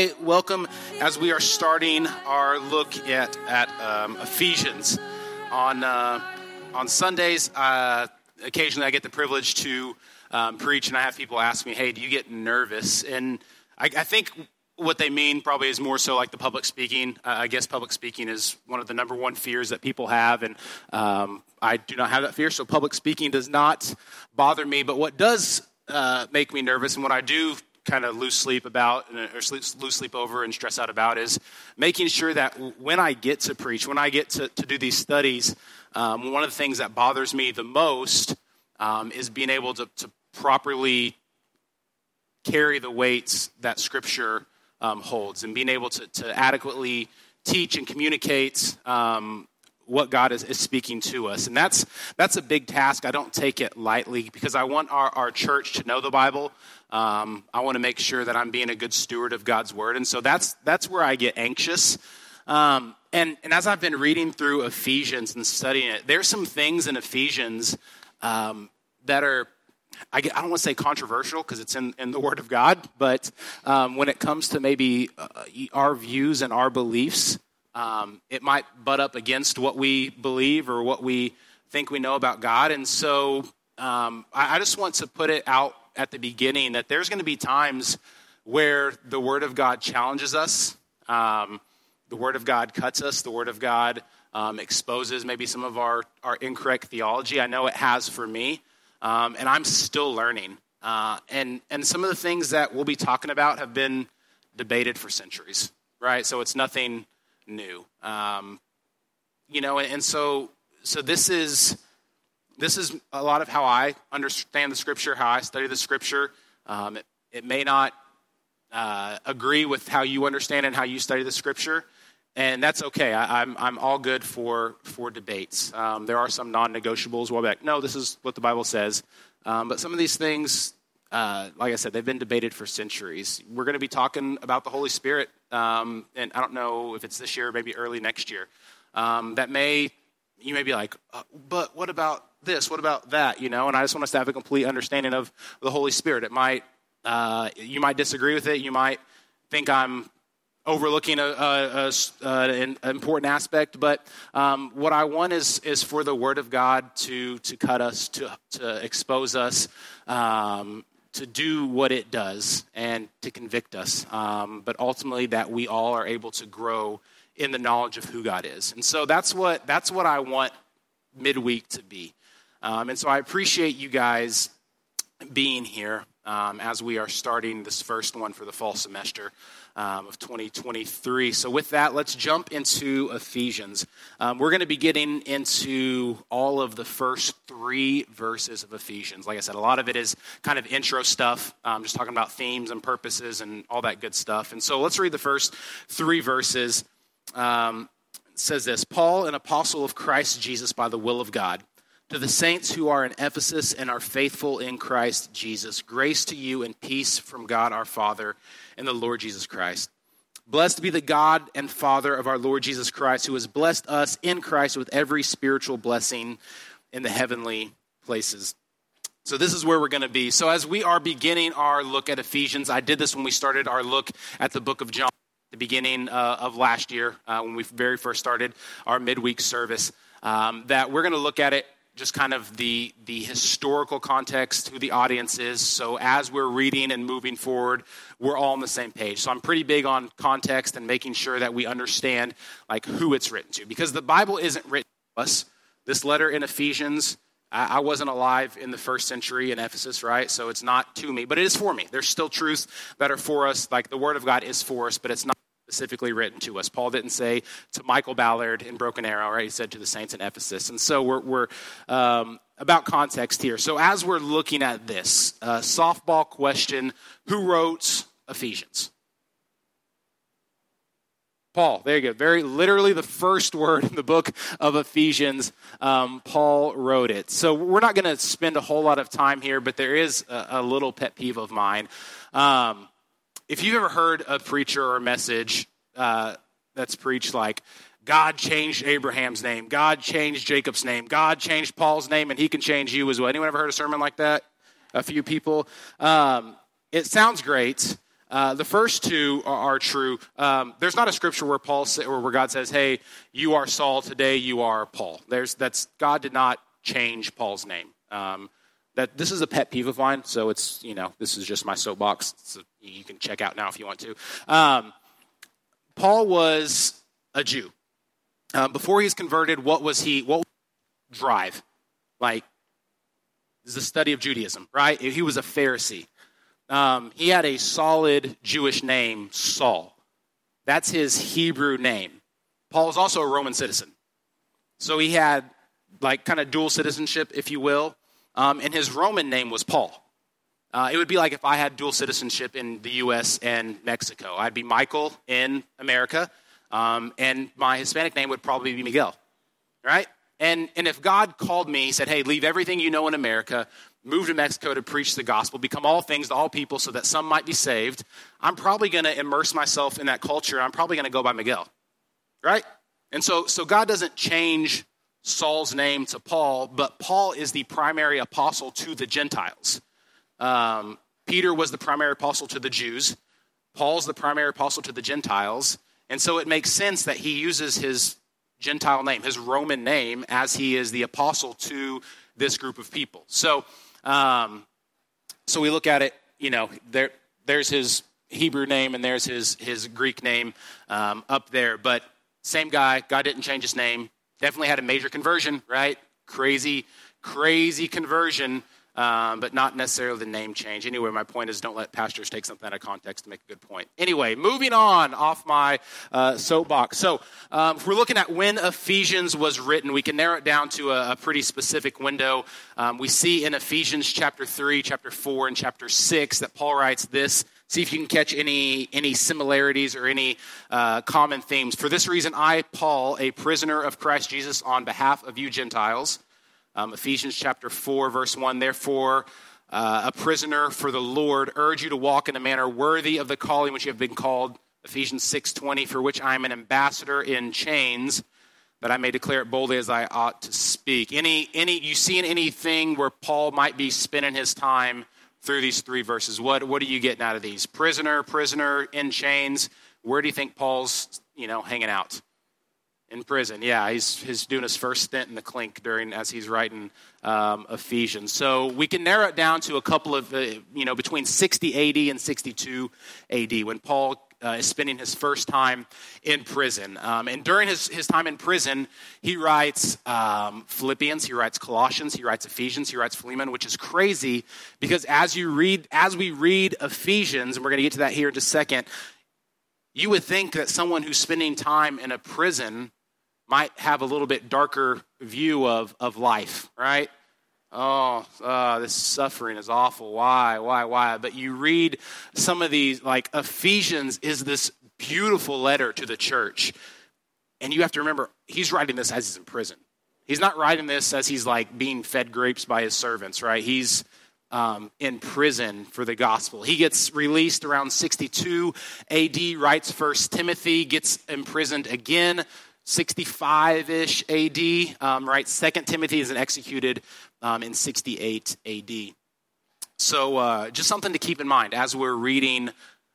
Hey, welcome as we are starting our look at at um, Ephesians. On uh, on Sundays, uh, occasionally I get the privilege to um, preach, and I have people ask me, "Hey, do you get nervous?" And I, I think what they mean probably is more so like the public speaking. Uh, I guess public speaking is one of the number one fears that people have, and um, I do not have that fear, so public speaking does not bother me. But what does uh, make me nervous, and what I do kind of lose sleep about or sleep, lose sleep over and stress out about is making sure that when I get to preach, when I get to, to do these studies, um, one of the things that bothers me the most um, is being able to, to, properly carry the weights that Scripture um, holds and being able to, to, adequately teach and communicate um, what God is, is, speaking to us. And that's, that's a big task. I don't take it lightly because I want our, our church to know the Bible. Um, I want to make sure that I'm being a good steward of God's word. And so that's, that's where I get anxious. Um, and, and as I've been reading through Ephesians and studying it, there's some things in Ephesians um, that are, I, I, don't want to say controversial because it's in, in the Word of God, but um, when it comes to maybe uh, our views and our beliefs, um, it might butt up against what we believe or what we think we know about God. And so um, I, I just want to put it out at the beginning that there's going to be times where the Word of God challenges us. Um, the Word of God cuts us. The Word of God um, exposes maybe some of our, our incorrect theology. I know it has for me, um, and I'm still learning. Uh, and, and some of the things that we'll be talking about have been debated for centuries, right? So it's nothing new. Um, you know, and, and so, so this is this is a lot of how I understand the scripture, how I study the scripture. Um, it, it, may not uh, agree with how you understand and how you study the scripture, and that's okay. I, am I'm, I'm all good for, for debates. Um, there are some non negotiables Well, like, no, this is what the Bible says. Um, but some of these things, uh, like I said, they've been debated for centuries. We're going to be talking about the Holy Spirit, um, and I don't know if it's this year maybe early next year. Um, that may, you may be like, uh, but what about this? What about that? You know, and I just want us to have a complete understanding of the Holy Spirit. It might, uh, you might disagree with it. You might think I'm overlooking a, a, a, an important aspect, but um, what I want is is for the Word of God to to cut us, to to expose us, um, to do what it does, and to convict us. Um, but ultimately, that we all are able to grow in the knowledge of who God is, and so that's what that's what I want midweek to be. Um, and so I appreciate you guys being here um, as we are starting this first one for the fall semester um, of 2023. So, with that, let's jump into Ephesians. Um, we're going to be getting into all of the first three verses of Ephesians. Like I said, a lot of it is kind of intro stuff, um, just talking about themes and purposes and all that good stuff. And so, let's read the first three verses. Um, says this Paul, an apostle of Christ Jesus by the will of God to the saints who are in Ephesus and are faithful in Christ Jesus, grace to you and peace from God our Father and the Lord Jesus Christ. Blessed be the God and Father of our Lord Jesus Christ, who has blessed us in Christ with every spiritual blessing in the heavenly places. So, this is where we're going to be. So, as we are beginning our look at Ephesians, I did this when we started our look at the book of John, the beginning uh, of last year, uh, when we very first started our midweek service, um, that we're going to look at it just kind of the the historical context, who the audience is. So as we're reading and moving forward, we're all on the same page. So I'm pretty big on context and making sure that we understand like who it's written to, because the Bible isn't written to us. This letter in Ephesians, I wasn't alive in the first century in Ephesus, right? So it's not to me, but it is for me. There's still truths that are for us. Like the Word of God is for us, but it's not specifically written to us. Paul didn't say to Michael Ballard in Broken Arrow, right? He said to the saints in Ephesus. And so we're, we're um, about context here. So as we're looking at this, uh, softball question who wrote Ephesians? Paul. There you go. Very literally the first word in the book of Ephesians. Um, Paul wrote it. So we're not going to spend a whole lot of time here, but there is a, a little pet peeve of mine. Um, if you've ever heard a preacher or a message uh, that's preached like, God changed Abraham's name, God changed Jacob's name, God changed Paul's name, and he can change you as well. Anyone ever heard a sermon like that? A few people. Um, it sounds great. Uh, the first two are, are true. Um, there's not a scripture where Paul say, or where God says, "Hey, you are Saul today. You are Paul." There's that's God did not change Paul's name. Um, that this is a pet peeve of mine. So it's you know this is just my soapbox. So you can check out now if you want to. Um, Paul was a Jew. Uh, before he's converted, what was he? What drive? Like, this is the study of Judaism, right? He was a Pharisee um, he had a solid Jewish name, Saul. That's his Hebrew name. Paul was also a Roman citizen. So he had like kind of dual citizenship, if you will. Um, and his Roman name was Paul. Uh, it would be like if I had dual citizenship in the U.S. and Mexico. I'd be Michael in America, um, and my Hispanic name would probably be Miguel, right? And, and if God called me, he said, hey, leave everything you know in America, move to Mexico to preach the gospel, become all things to all people so that some might be saved, I'm probably going to immerse myself in that culture. I'm probably going to go by Miguel, right? And so, so God doesn't change Saul's name to Paul, but Paul is the primary apostle to the Gentiles. Um, Peter was the primary apostle to the Jews. Paul's the primary apostle to the Gentiles. And so it makes sense that he uses his Gentile name, his Roman name, as he is the apostle to this group of people. So um, so we look at it, you know, there, there's his Hebrew name and there's his, his Greek name um, up there. But same guy, God didn't change his name. Definitely had a major conversion, right? Crazy, crazy conversion um, but not necessarily the name change. Anyway, my point is don't let pastors take something out of context to make a good point. Anyway, moving on off my uh, soapbox. So, um, if we're looking at when Ephesians was written, we can narrow it down to a, a pretty specific window. Um, we see in Ephesians chapter 3, chapter 4, and chapter 6 that Paul writes this. See if you can catch any, any similarities or any uh, common themes. For this reason, I, Paul, a prisoner of Christ Jesus, on behalf of you Gentiles, um, Ephesians chapter 4, verse 1 Therefore, uh, a prisoner for the Lord, urge you to walk in a manner worthy of the calling which you have been called. Ephesians 6:20 for which I am an ambassador in chains that I may declare it boldly as I ought to speak. Any any you seen anything where Paul might be spending his time through these three verses? What what are you getting out of these? Prisoner, prisoner in chains. Where do you think Paul's, you know, hanging out? In prison. Yeah, he's, he's doing his first stint in the clink during as he's writing um, Ephesians. So we can narrow it down to a couple of, uh, you know, between 60 AD and 62 AD when Paul uh, is spending his first time in prison. Um, and during his, his time in prison, he writes um, Philippians, he writes Colossians, he writes Ephesians, he writes Philemon, which is crazy because as you read, as we read Ephesians, and we're going to get to that here in just a second, you would think that someone who's spending time in a prison might have a little bit darker view of, of life, right? Oh, uh, this suffering is awful. Why, why, why? But you read some of these, like Ephesians is this beautiful letter to the church. And you have to remember, he's writing this as he's in prison. He's not writing this as he's like being fed grapes by his servants, right? He's um, in prison for the gospel. He gets released around 62 AD, writes First Timothy, gets imprisoned again 65 ish AD, um, right? Second Timothy is executed um, in 68 AD. So, uh, just something to keep in mind as we're reading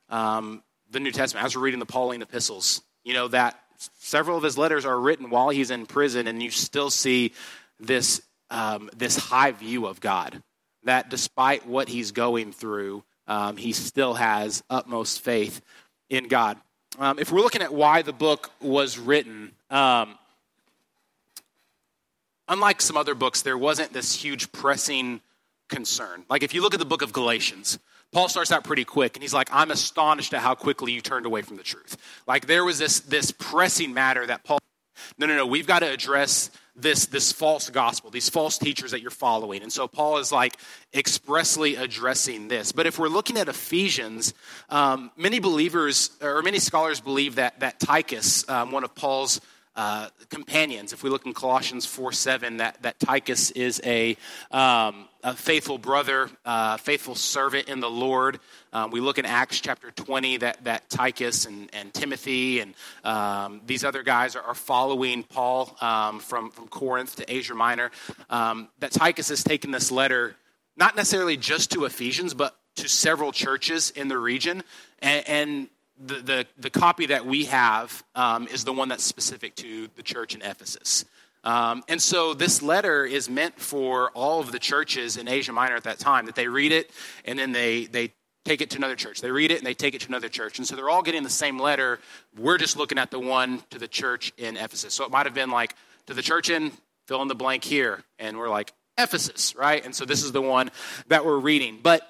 um, the New Testament, as we're reading the Pauline epistles. You know, that several of his letters are written while he's in prison, and you still see this, um, this high view of God. That despite what he's going through, um, he still has utmost faith in God. Um, if we're looking at why the book was written, um, unlike some other books, there wasn't this huge pressing concern. Like if you look at the book of Galatians, Paul starts out pretty quick and he's like, I'm astonished at how quickly you turned away from the truth. Like there was this, this pressing matter that Paul, no, no, no, we've got to address this, this false gospel, these false teachers that you're following. And so Paul is like expressly addressing this. But if we're looking at Ephesians, um, many believers or many scholars believe that, that Tychus, um, one of Paul's uh, companions. If we look in Colossians 4 7, that, that Tychus is a, um, a faithful brother, uh, faithful servant in the Lord. Um, we look in Acts chapter 20 that, that Tychus and, and Timothy and um, these other guys are, are following Paul um, from, from Corinth to Asia Minor. Um, that Tychus has taken this letter not necessarily just to Ephesians, but to several churches in the region. And, and the, the, the, copy that we have um, is the one that's specific to the church in Ephesus. Um, and so this letter is meant for all of the churches in Asia Minor at that time, that they read it and then they, they take it to another church. They read it and they take it to another church. And so they're all getting the same letter. We're just looking at the one to the church in Ephesus. So it might have been like, to the church in, fill in the blank here. And we're like, Ephesus, right? And so this is the one that we're reading. But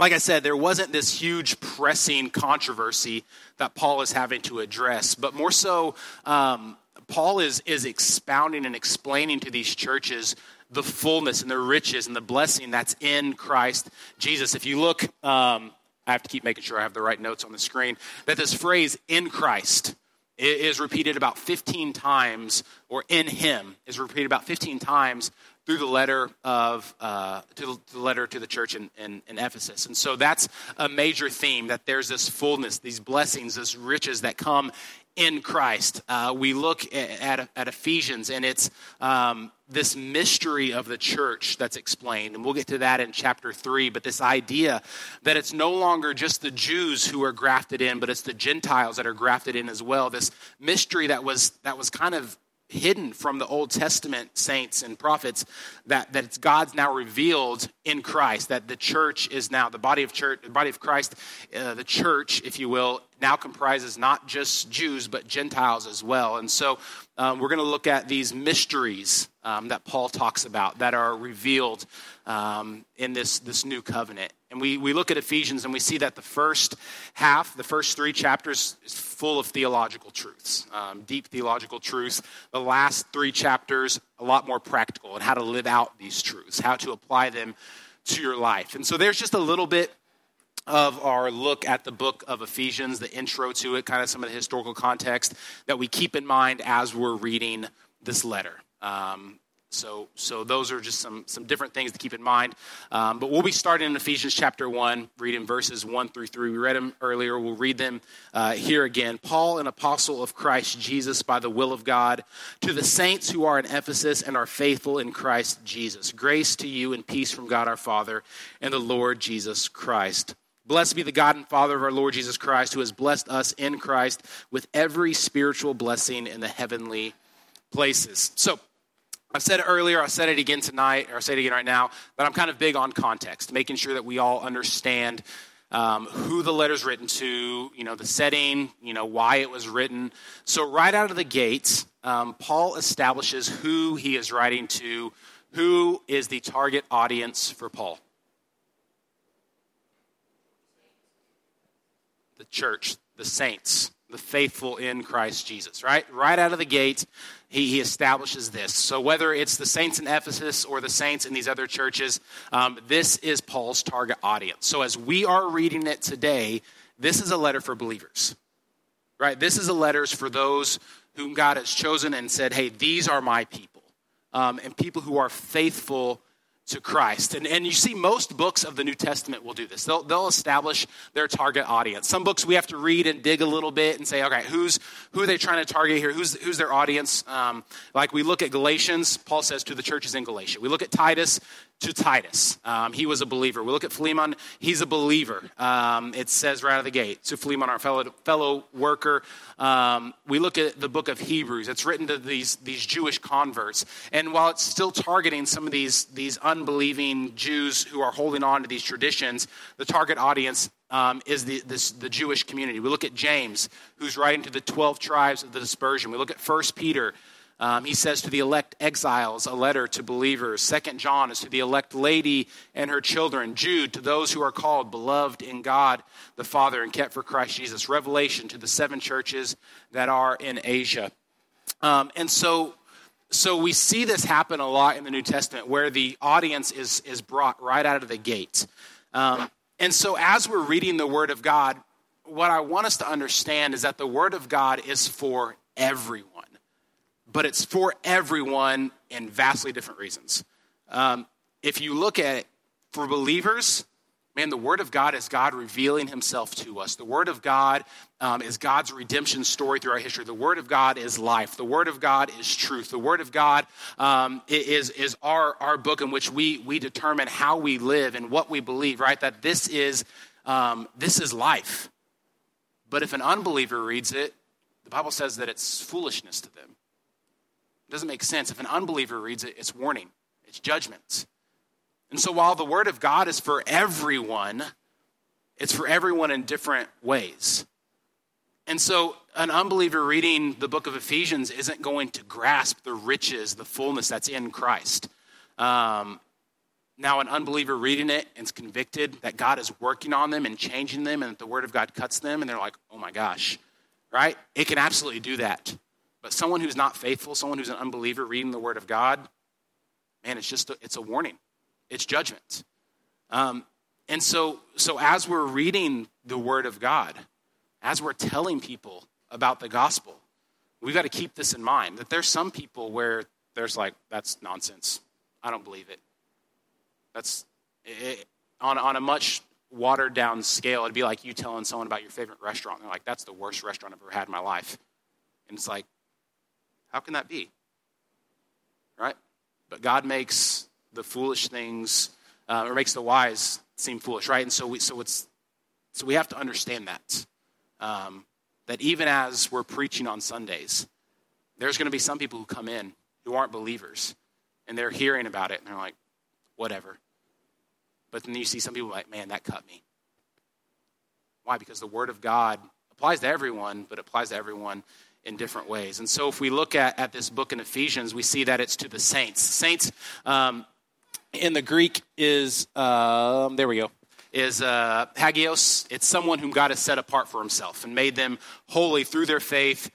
like I said, there wasn't this huge pressing controversy that Paul is having to address, but more so, um, Paul is, is expounding and explaining to these churches the fullness and the riches and the blessing that's in Christ Jesus. If you look, um, I have to keep making sure I have the right notes on the screen, that this phrase, in Christ, is repeated about 15 times, or in him is repeated about 15 times through the letter of uh, to the letter to the church in, in, in, Ephesus. And so that's a major theme that there's this fullness, these blessings, this riches that come in Christ. Uh, we look at, at, at, Ephesians, and it's um, this mystery of the church that's explained. And we'll get to that in chapter three. But this idea that it's no longer just the Jews who are grafted in, but it's the Gentiles that are grafted in as well. This mystery that was, that was kind of hidden from the Old Testament saints and prophets that, that it's God's now revealed in Christ, that the church is now, the body of church, the body of Christ, uh, the church, if you will, now comprises not just Jews, but Gentiles as well. And so um, we're going to look at these mysteries um, that Paul talks about that are revealed um, in this, this new covenant. And we, we look at Ephesians and we see that the first half, the first three chapters, is full of theological truths, um, deep theological truths. The last three chapters, a lot more practical and how to live out these truths, how to apply them to your life. And so there's just a little bit of our look at the book of Ephesians, the intro to it, kind of some of the historical context that we keep in mind as we're reading this letter. Um, so, so those are just some, some different things to keep in mind. Um, but we'll be starting in Ephesians chapter 1, reading verses 1 through 3. We read them earlier. We'll read them uh, here again. Paul, an apostle of Christ Jesus by the will of God, to the saints who are in Ephesus and are faithful in Christ Jesus. Grace to you and peace from God our Father and the Lord Jesus Christ. Blessed be the God and Father of our Lord Jesus Christ, who has blessed us in Christ with every spiritual blessing in the heavenly places. So, I've said it earlier, I said it again tonight, or I'll say it again right now, that I'm kind of big on context, making sure that we all understand um, who the letter's written to, you know, the setting, you know, why it was written. So, right out of the gates, um, Paul establishes who he is writing to, who is the target audience for Paul. The church, the saints, the faithful in Christ Jesus, right? Right out of the gate, he, he establishes this. So, whether it's the saints in Ephesus or the saints in these other churches, um, this is Paul's target audience. So, as we are reading it today, this is a letter for believers, right? This is a letter for those whom God has chosen and said, hey, these are my people, um, and people who are faithful to Christ. And, and you see, most books of the New Testament will do this. They'll, they'll establish their target audience. Some books we have to read and dig a little bit and say, okay, who's, who are they trying to target here? Who's, who's their audience? Um, like we look at Galatians, Paul says to the churches in Galatia. We look at Titus, to Titus. Um, he was a believer. We look at Philemon, he's a believer. Um, it says right out of the gate. To Philemon, our fellow, fellow worker. Um, we look at the book of Hebrews. It's written to these, these Jewish converts. And while it's still targeting some of these, these unbelieving Jews who are holding on to these traditions, the target audience um, is the, this, the Jewish community. We look at James, who's writing to the 12 tribes of the dispersion. We look at First Peter, um, he says to the elect exiles, a letter to believers. Second John is to the elect lady and her children. Jude to those who are called, beloved in God the Father and kept for Christ Jesus. Revelation to the seven churches that are in Asia. Um, and so so we see this happen a lot in the New Testament where the audience is, is brought right out of the gate. Um, and so as we're reading the Word of God, what I want us to understand is that the Word of God is for everyone, but it's for everyone in vastly different reasons. Um, if you look at it, for believers, Man, the Word of God is God revealing Himself to us. The Word of God um, is God's redemption story through our history. The Word of God is life. The Word of God is truth. The Word of God um, is, is our, our book in which we, we determine how we live and what we believe, right? That this is, um, this is life. But if an unbeliever reads it, the Bible says that it's foolishness to them. It doesn't make sense. If an unbeliever reads it, it's warning, it's judgment. And so while the Word of God is for everyone, it's for everyone in different ways. And so an unbeliever reading the book of Ephesians isn't going to grasp the riches, the fullness that's in Christ. Um, now, an unbeliever reading it and is convicted that God is working on them and changing them and that the Word of God cuts them, and they're like, oh my gosh, right? It can absolutely do that. But someone who's not faithful, someone who's an unbeliever reading the Word of God, man, it's just a, it's a warning it's judgment. Um, and so, so as we're reading the Word of God, as we're telling people about the gospel, we've got to keep this in mind that there's some people where there's like, that's nonsense. I don't believe it. That's it, on, on a much watered down scale. It'd be like you telling someone about your favorite restaurant. They're like, that's the worst restaurant I've ever had in my life. And it's like, how can that be? Right? But God makes the foolish things, uh, or makes the wise seem foolish, right? And so we, so it's, so we have to understand that. Um, that even as we're preaching on Sundays, there's going to be some people who come in who aren't believers, and they're hearing about it, and they're like, whatever. But then you see some people like, man, that cut me. Why? Because the Word of God applies to everyone, but applies to everyone in different ways. And so if we look at, at this book in Ephesians, we see that it's to the saints. Saints, um, in the Greek is, um, there we go, is uh, hagios. It's someone whom God has set apart for himself and made them holy through their faith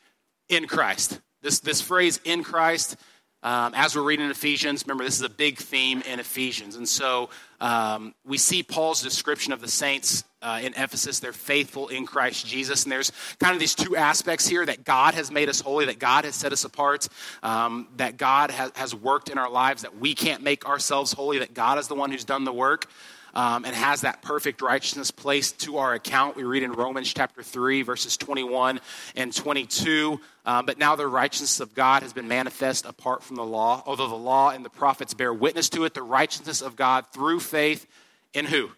in Christ. This, this phrase, in Christ, um, as we're reading Ephesians, remember this is a big theme in Ephesians. And so um, we see Paul's description of the saints uh, in Ephesus. They're faithful in Christ Jesus. And there's kind of these two aspects here that God has made us holy, that God has set us apart, um, that God has, has worked in our lives, that we can't make ourselves holy, that God is the one who's done the work um, and has that perfect righteousness placed to our account. We read in Romans chapter 3, verses 21 and 22. Um, but now the righteousness of God has been manifest apart from the law. Although the law and the prophets bear witness to it, the righteousness of God through faith in who?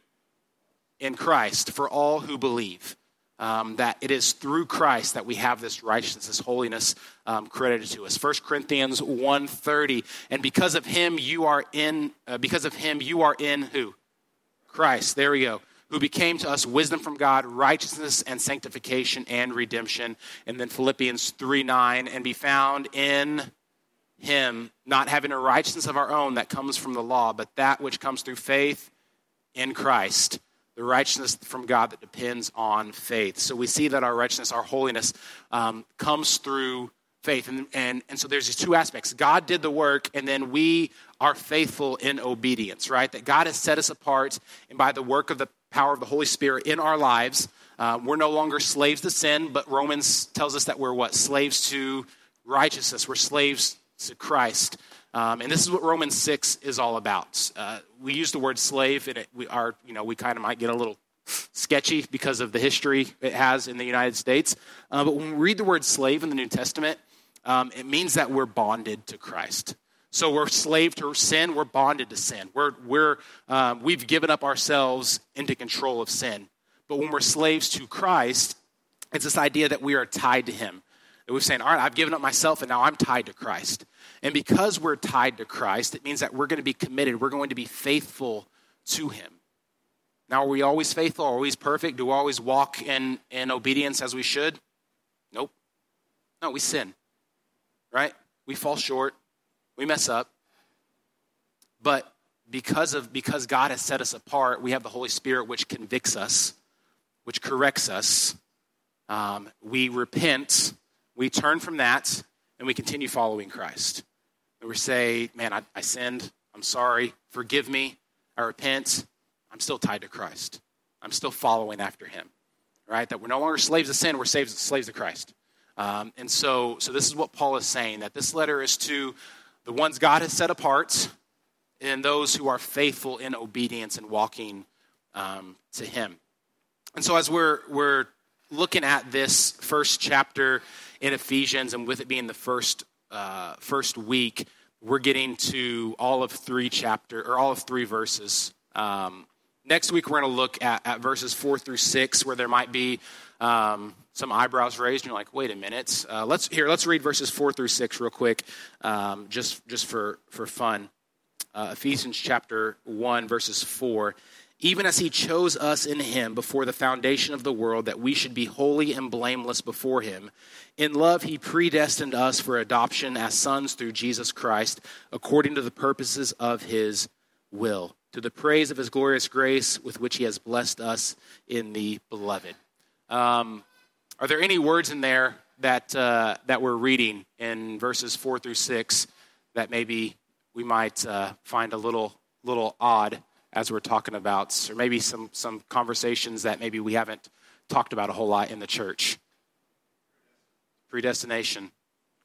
In Christ for all who believe. Um, that it is through Christ that we have this righteousness, this holiness um, credited to us. 1 Corinthians 1.30, and because of him you are in, uh, because of him you are in who? Christ, there we go, who became to us wisdom from God, righteousness and sanctification and redemption. And then Philippians 3 9, and be found in him, not having a righteousness of our own that comes from the law, but that which comes through faith in Christ, the righteousness from God that depends on faith. So we see that our righteousness, our holiness, um, comes through faith. And, and, and so there's these two aspects God did the work, and then we are faithful in obedience, right? That God has set us apart, and by the work of the power of the Holy Spirit in our lives, uh, we're no longer slaves to sin, but Romans tells us that we're what? Slaves to righteousness. We're slaves to Christ. Um, and this is what Romans 6 is all about. Uh, we use the word slave, and it, we are, you know, we kind of might get a little sketchy because of the history it has in the United States. Uh, but when we read the word slave in the New Testament, um, it means that we're bonded to Christ. So we're slave to sin, we're bonded to sin. We're, we're, um, we've given up ourselves into control of sin. But when we're slaves to Christ, it's this idea that we are tied to Him. That we're saying, all right, I've given up myself and now I'm tied to Christ. And because we're tied to Christ, it means that we're going to be committed, we're going to be faithful to Him. Now, are we always faithful? Are we always perfect? Do we always walk in, in obedience as we should? Nope. No, we sin right? We fall short, we mess up. But because of because God has set us apart, we have the Holy Spirit which convicts us, which corrects us. Um, we repent, we turn from that, and we continue following Christ. we say, man, I, I sinned. I'm sorry. Forgive me. I repent. I'm still tied to Christ. I'm still following after him, right? That we're no longer slaves of sin, we're slaves, slaves of Christ. Um, and so, so this is what Paul is saying that this letter is to the ones God has set apart and those who are faithful in obedience and walking um, to him. And so, as we're, we're looking at this first chapter in Ephesians, and with it being the first, uh, first week, we're getting to all of three chapter or all of three verses. Um, next week, we're going to look at, at verses four through six, where there might be um, some eyebrows raised, and you're like, "Wait a minute." Uh, let's here. Let's read verses four through six real quick, um, just just for for fun. Uh, Ephesians chapter one, verses four even as he chose us in him before the foundation of the world, that we should be holy and blameless before him. In love, he predestined us for adoption as sons through Jesus Christ, according to the purposes of his will, to the praise of his glorious grace with which he has blessed us in the beloved. Um, are there any words in there that, uh, that we're reading in verses four through six that maybe we might uh, find a little, little odd? as we're talking about, or maybe some, some conversations that maybe we haven't talked about a whole lot in the church. Predestination,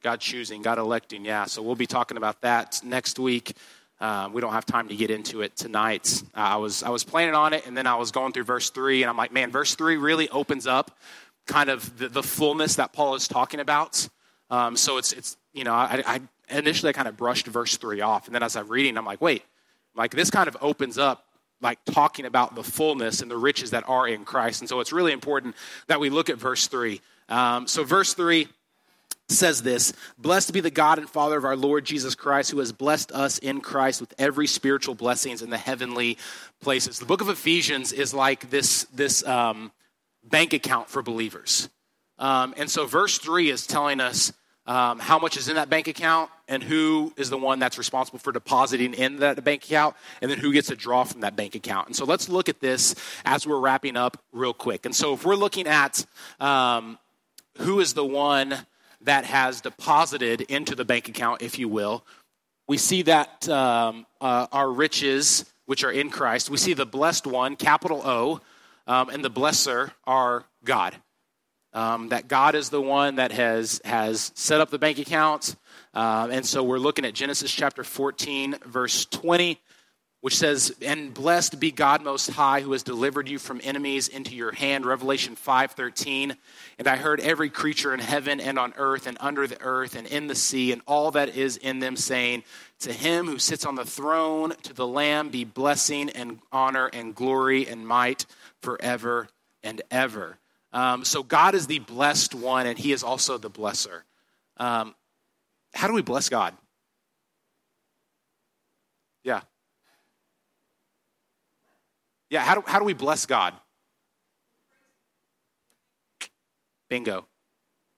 God choosing, God electing, yeah. So we'll be talking about that next week. Um, we don't have time to get into it tonight. Uh, I was I was planning on it, and then I was going through verse three, and I'm like, man, verse three really opens up kind of the, the fullness that Paul is talking about. Um, so it's it's you know I, I initially I kind of brushed verse three off, and then as I'm reading, I'm like, wait, like this kind of opens up like talking about the fullness and the riches that are in Christ. And so it's really important that we look at verse 3. Um, so, verse 3 says this Blessed be the God and Father of our Lord Jesus Christ, who has blessed us in Christ with every spiritual blessings in the heavenly places. The book of Ephesians is like this, this um, bank account for believers. Um, and so, verse 3 is telling us um, how much is in that bank account and who is the one that's responsible for depositing in that bank account and then who gets a draw from that bank account and so let's look at this as we're wrapping up real quick and so if we're looking at um, who is the one that has deposited into the bank account if you will we see that um, uh, our riches which are in christ we see the blessed one capital o um, and the blesser are god um, that God is the one that has, has set up the bank accounts. Um, and so we're looking at Genesis chapter 14, verse 20, which says, And blessed be God Most High, who has delivered you from enemies into your hand. Revelation 5:13. And I heard every creature in heaven and on earth and under the earth and in the sea and all that is in them saying, To him who sits on the throne, to the Lamb, be blessing and honor and glory and might forever and ever. Um, so God is the blessed one, and He is also the blesser. Um, how do we bless God? Yeah. Yeah, how do, how do we bless God? Bingo.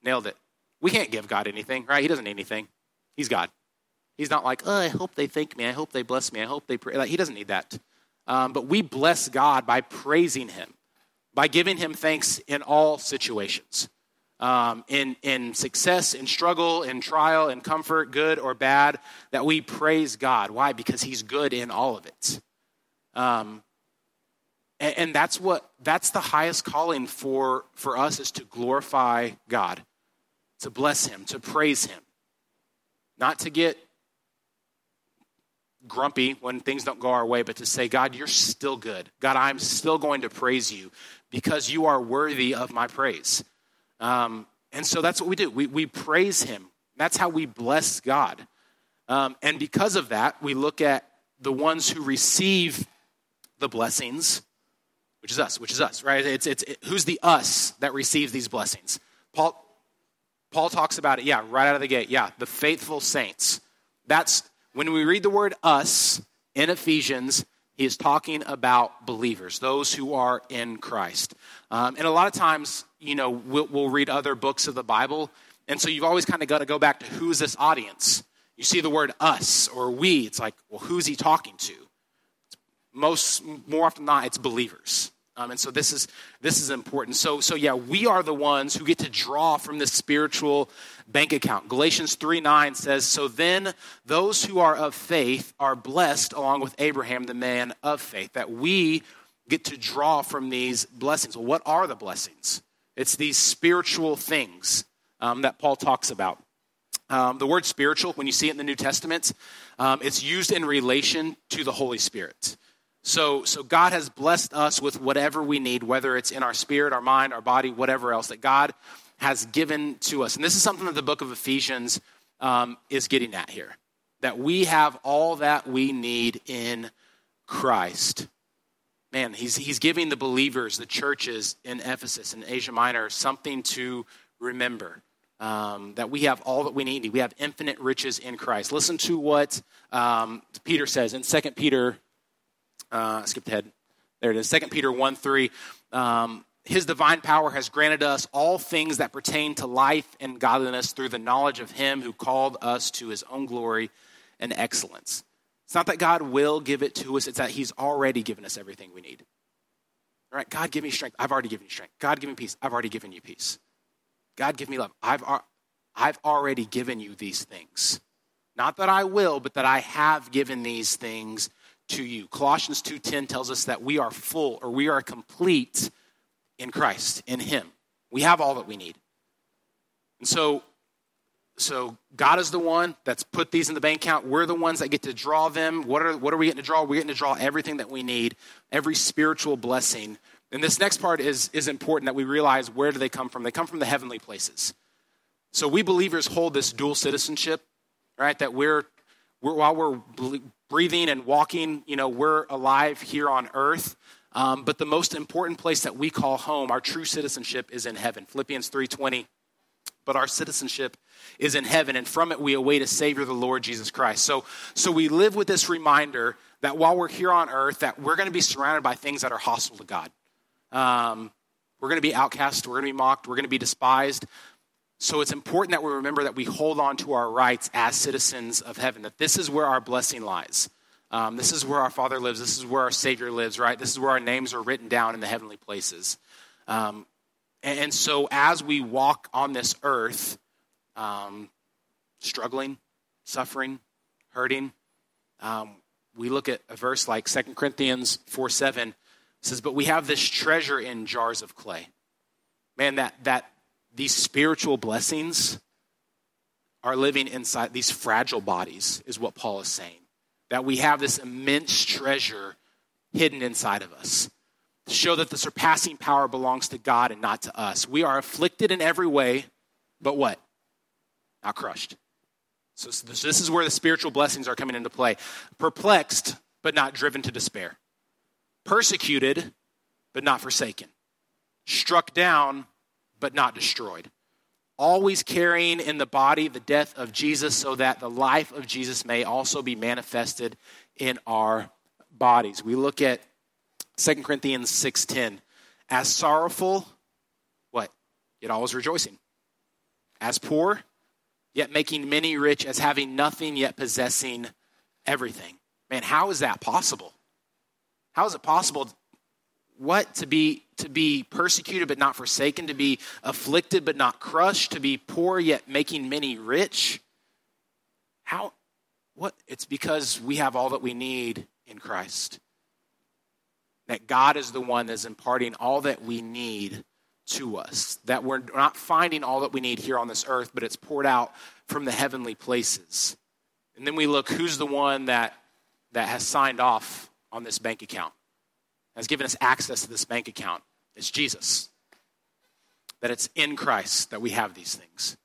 Nailed it. We can't give God anything, right? He doesn't need anything. He's God. He's not like, oh, I hope they thank me. I hope they bless me. I hope they pray. Like, he doesn't need that. Um, but we bless God by praising Him by giving him thanks in all situations. Um, in, in success, in struggle, in trial, in comfort, good or bad, that we praise God. Why? Because He's good in all of it. Um, and, and that's what that's the highest calling for for us is to glorify God, to bless Him, to praise Him, not to get grumpy when things don't go our way, but to say, God, you're still good. God, I'm still going to praise you because you are worthy of my praise. Um, and so that's what we do. We, we praise him. That's how we bless God. Um, and because of that, we look at the ones who receive the blessings, which is us, which is us, right? It's, it's it, who's the us that receives these blessings? Paul, Paul talks about it, yeah, right out of the gate. Yeah, the faithful saints. That's when we read the word us in Ephesians, he is talking about believers, those who are in Christ. Um, and a lot of times, you know, we'll, we'll read other books of the Bible. And so you've always kind of got to go back to who's this audience? You see the word us or we, it's like, well, who's he talking to? Most, more often than not, it's believers. Um, and so this is this is important. So so yeah, we are the ones who get to draw from this spiritual bank account. Galatians 3 9 says, So then those who are of faith are blessed along with Abraham, the man of faith, that we get to draw from these blessings. Well, what are the blessings? It's these spiritual things um, that Paul talks about. Um, the word spiritual, when you see it in the New Testament, um, it's used in relation to the Holy Spirit. So, so God has blessed us with whatever we need, whether it's in our spirit, our mind, our body, whatever else that God has given to us. And this is something that the book of Ephesians um, is getting at here that we have all that we need in Christ. Man, he's, he's giving the believers, the churches in Ephesus and Asia Minor, something to remember. Um, that we have all that we need. We have infinite riches in Christ. Listen to what um, Peter says in 2 Peter uh, skipped ahead. There it is. 2 Peter 1 3. Um, his divine power has granted us all things that pertain to life and godliness through the knowledge of him who called us to his own glory and excellence. It's not that God will give it to us, it's that he's already given us everything we need. All right, God, give me strength. I've already given you strength. God, give me peace. I've already given you peace. God, give me love. I've, I've already given you these things. Not that I will, but that I have given these things to you. Colossians 2:10 tells us that we are full or we are complete in Christ, in him. We have all that we need. And so so God is the one that's put these in the bank account. We're the ones that get to draw them. What are, what are we getting to draw? We're getting to draw everything that we need, every spiritual blessing. And this next part is, is important that we realize where do they come from? They come from the heavenly places. So we believers hold this dual citizenship, right? That we're, we're while we're breathing and walking, you know, we're alive here on earth. Um, but the most important place that we call home, our true citizenship, is in heaven. Philippians 3:20. But our citizenship is in heaven, and from it we await a Savior, the Lord Jesus Christ. So, so we live with this reminder that while we're here on earth, that we're going to be surrounded by things that are hostile to God. Um, we're going to be outcast. We're going to be mocked. We're going to be despised. So it's important that we remember that we hold on to our rights as citizens of heaven, that this is where our blessing lies. Um, this is where our Father lives. This is where our Savior lives, right? This is where our names are written down in the heavenly places. Um, and, and, so as we walk on this earth, um, struggling, suffering, hurting, um, we look at a verse like 2 Corinthians 4 7 says, But we have this treasure in jars of clay. Man, that, that these spiritual blessings are living inside these fragile bodies, is what Paul is saying. That we have this immense treasure hidden inside of us. To show that the surpassing power belongs to God and not to us. We are afflicted in every way, but what? Not crushed. So, this is where the spiritual blessings are coming into play. Perplexed, but not driven to despair. Persecuted, but not forsaken. Struck down, but not destroyed. Always carrying in the body the death of Jesus so that the life of Jesus may also be manifested in our bodies. We look at 2 Corinthians 6:10. As sorrowful, what? Yet always rejoicing. As poor, yet making many rich, as having nothing yet possessing everything. Man, how is that possible? How is it possible what to be to be persecuted but not forsaken to be afflicted but not crushed to be poor yet making many rich. How what it's because we have all that we need in Christ. That God is the one that's imparting all that we need to us. That we're not finding all that we need here on this earth but it's poured out from the heavenly places. And then we look who's the one that that has signed off on this bank account has given us access to this bank account. It's Jesus. That it's in Christ that we have these things.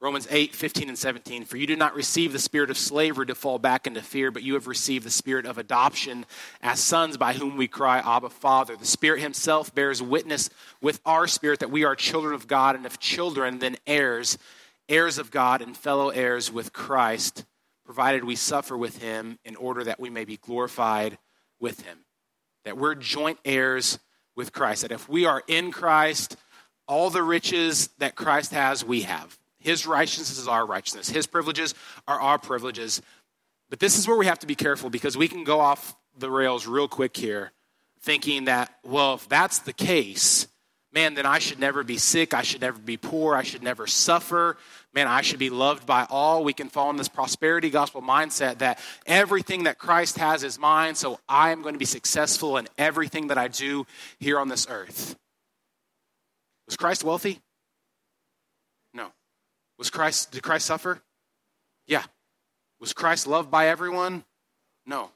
Romans 8, 15 and 17. For you did not receive the spirit of slavery to fall back into fear, but you have received the spirit of adoption as sons by whom we cry, Abba, Father. The Spirit Himself bears witness with our spirit that we are children of God, and if children, then heirs, heirs of God, and fellow heirs with Christ, provided we suffer with Him in order that we may be glorified with Him that we're joint heirs with Christ. That if we are in Christ, all the riches that Christ has, we have. His righteousness is our righteousness, His privileges are our privileges. But this is where we have to be careful because we can go off the rails real quick here thinking that, well, if that's the case, man, then I should never be sick. I should never be poor. I should never suffer. Man, I should be loved by all. We can fall in this prosperity gospel mindset that everything that Christ has is mine, so I am going to be successful in everything that I do here on this earth. Was Christ wealthy? No. Was Christ did Christ suffer? Yeah. Was Christ loved by everyone? No.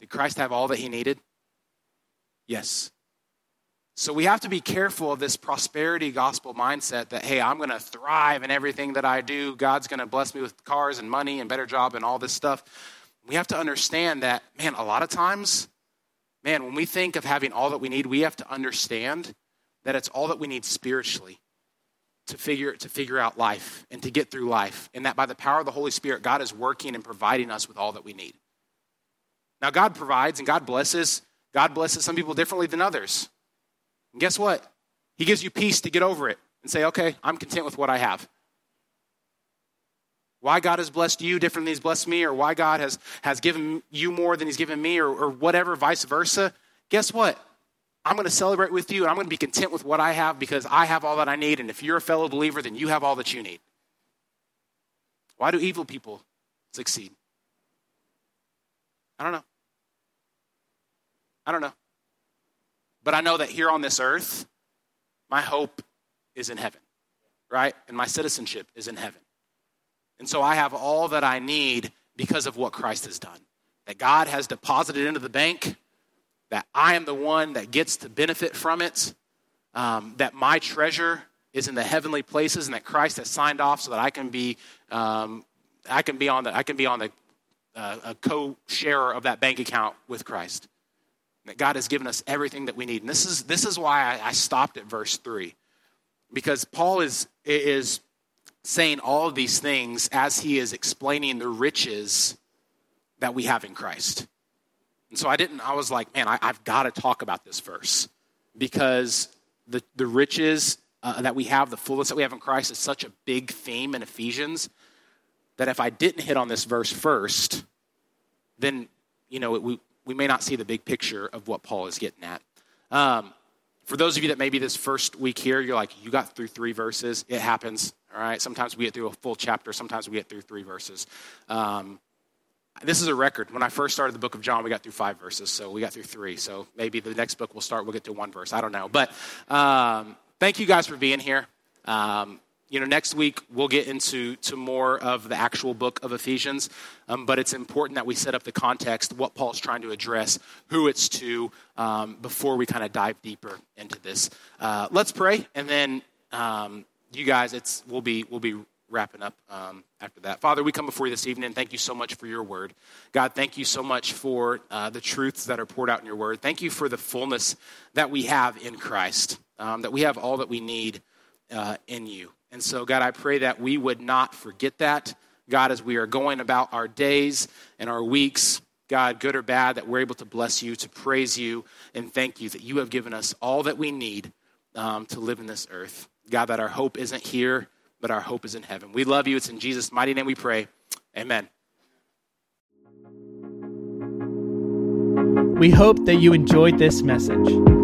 Did Christ have all that he needed? Yes. So we have to be careful of this prosperity gospel mindset that, hey, I'm going to thrive in everything that I do. God's going to bless me with cars and money and better job and all this stuff. We have to understand that, man, a lot of times, man, when we think of having all that we need, we have to understand that it's all that we need spiritually to figure to figure out life and to get through life and that by the power of the holy spirit god is working and providing us with all that we need now god provides and god blesses god blesses some people differently than others and guess what? He gives you peace to get over it and say, okay, I'm content with what I have. Why God has blessed you different than He's blessed me, or why God has, has given you more than He's given me, or, or whatever, vice versa. Guess what? I'm going to celebrate with you, and I'm going to be content with what I have because I have all that I need. And if you're a fellow believer, then you have all that you need. Why do evil people succeed? I don't know. I don't know. But I know that here on this earth, my hope is in heaven, right? And my citizenship is in heaven. And so I have all that I need because of what Christ has done. That God has deposited into the bank, that I am the one that gets to benefit from it, um, that my treasure is in the heavenly places, and that Christ has signed off so that I can be, um, I can be on the, I can be on the uh, a co-sharer of that bank account with Christ that God has given us everything that we need. And this is, this is why I, stopped at verse 3. Because Paul is, is saying all of these things as he is explaining the riches that we have in Christ. And so I didn't, I was like, man, I, have got to talk about this verse because the, the riches uh, that we have, the fullness that we have in Christ is such a big theme in Ephesians that if I didn't hit on this verse first, then, you know, it, we, we may not see the big picture of what Paul is getting at. Um, for those of you that maybe this first week here, you're like, you got through three verses. It happens. All right. Sometimes we get through a full chapter. Sometimes we get through three verses. Um, this is a record. When I first started the book of John, we got through five verses. So we got through three. So maybe the next book we'll start, we'll get to one verse. I don't know. But um, thank you guys for being here. Um, you know, next week we'll get into to more of the actual book of Ephesians, um, but it's important that we set up the context, what Paul's trying to address, who it's to, um, before we kind of dive deeper into this. Uh, let's pray, and then um, you guys, it's we'll be we'll be wrapping up um, after that. Father, we come before you this evening. Thank you so much for your word, God. Thank you so much for uh, the truths that are poured out in your word. Thank you for the fullness that we have in Christ, um, that we have all that we need uh, in you. And so, God, I pray that we would not forget that. God, as we are going about our days and our weeks, God, good or bad, that we're able to bless you, to praise you, and thank you that you have given us all that we need um, to live in this earth. God, that our hope isn't here, but our hope is in heaven. We love you. It's in Jesus' mighty name we pray. Amen. We hope that you enjoyed this message.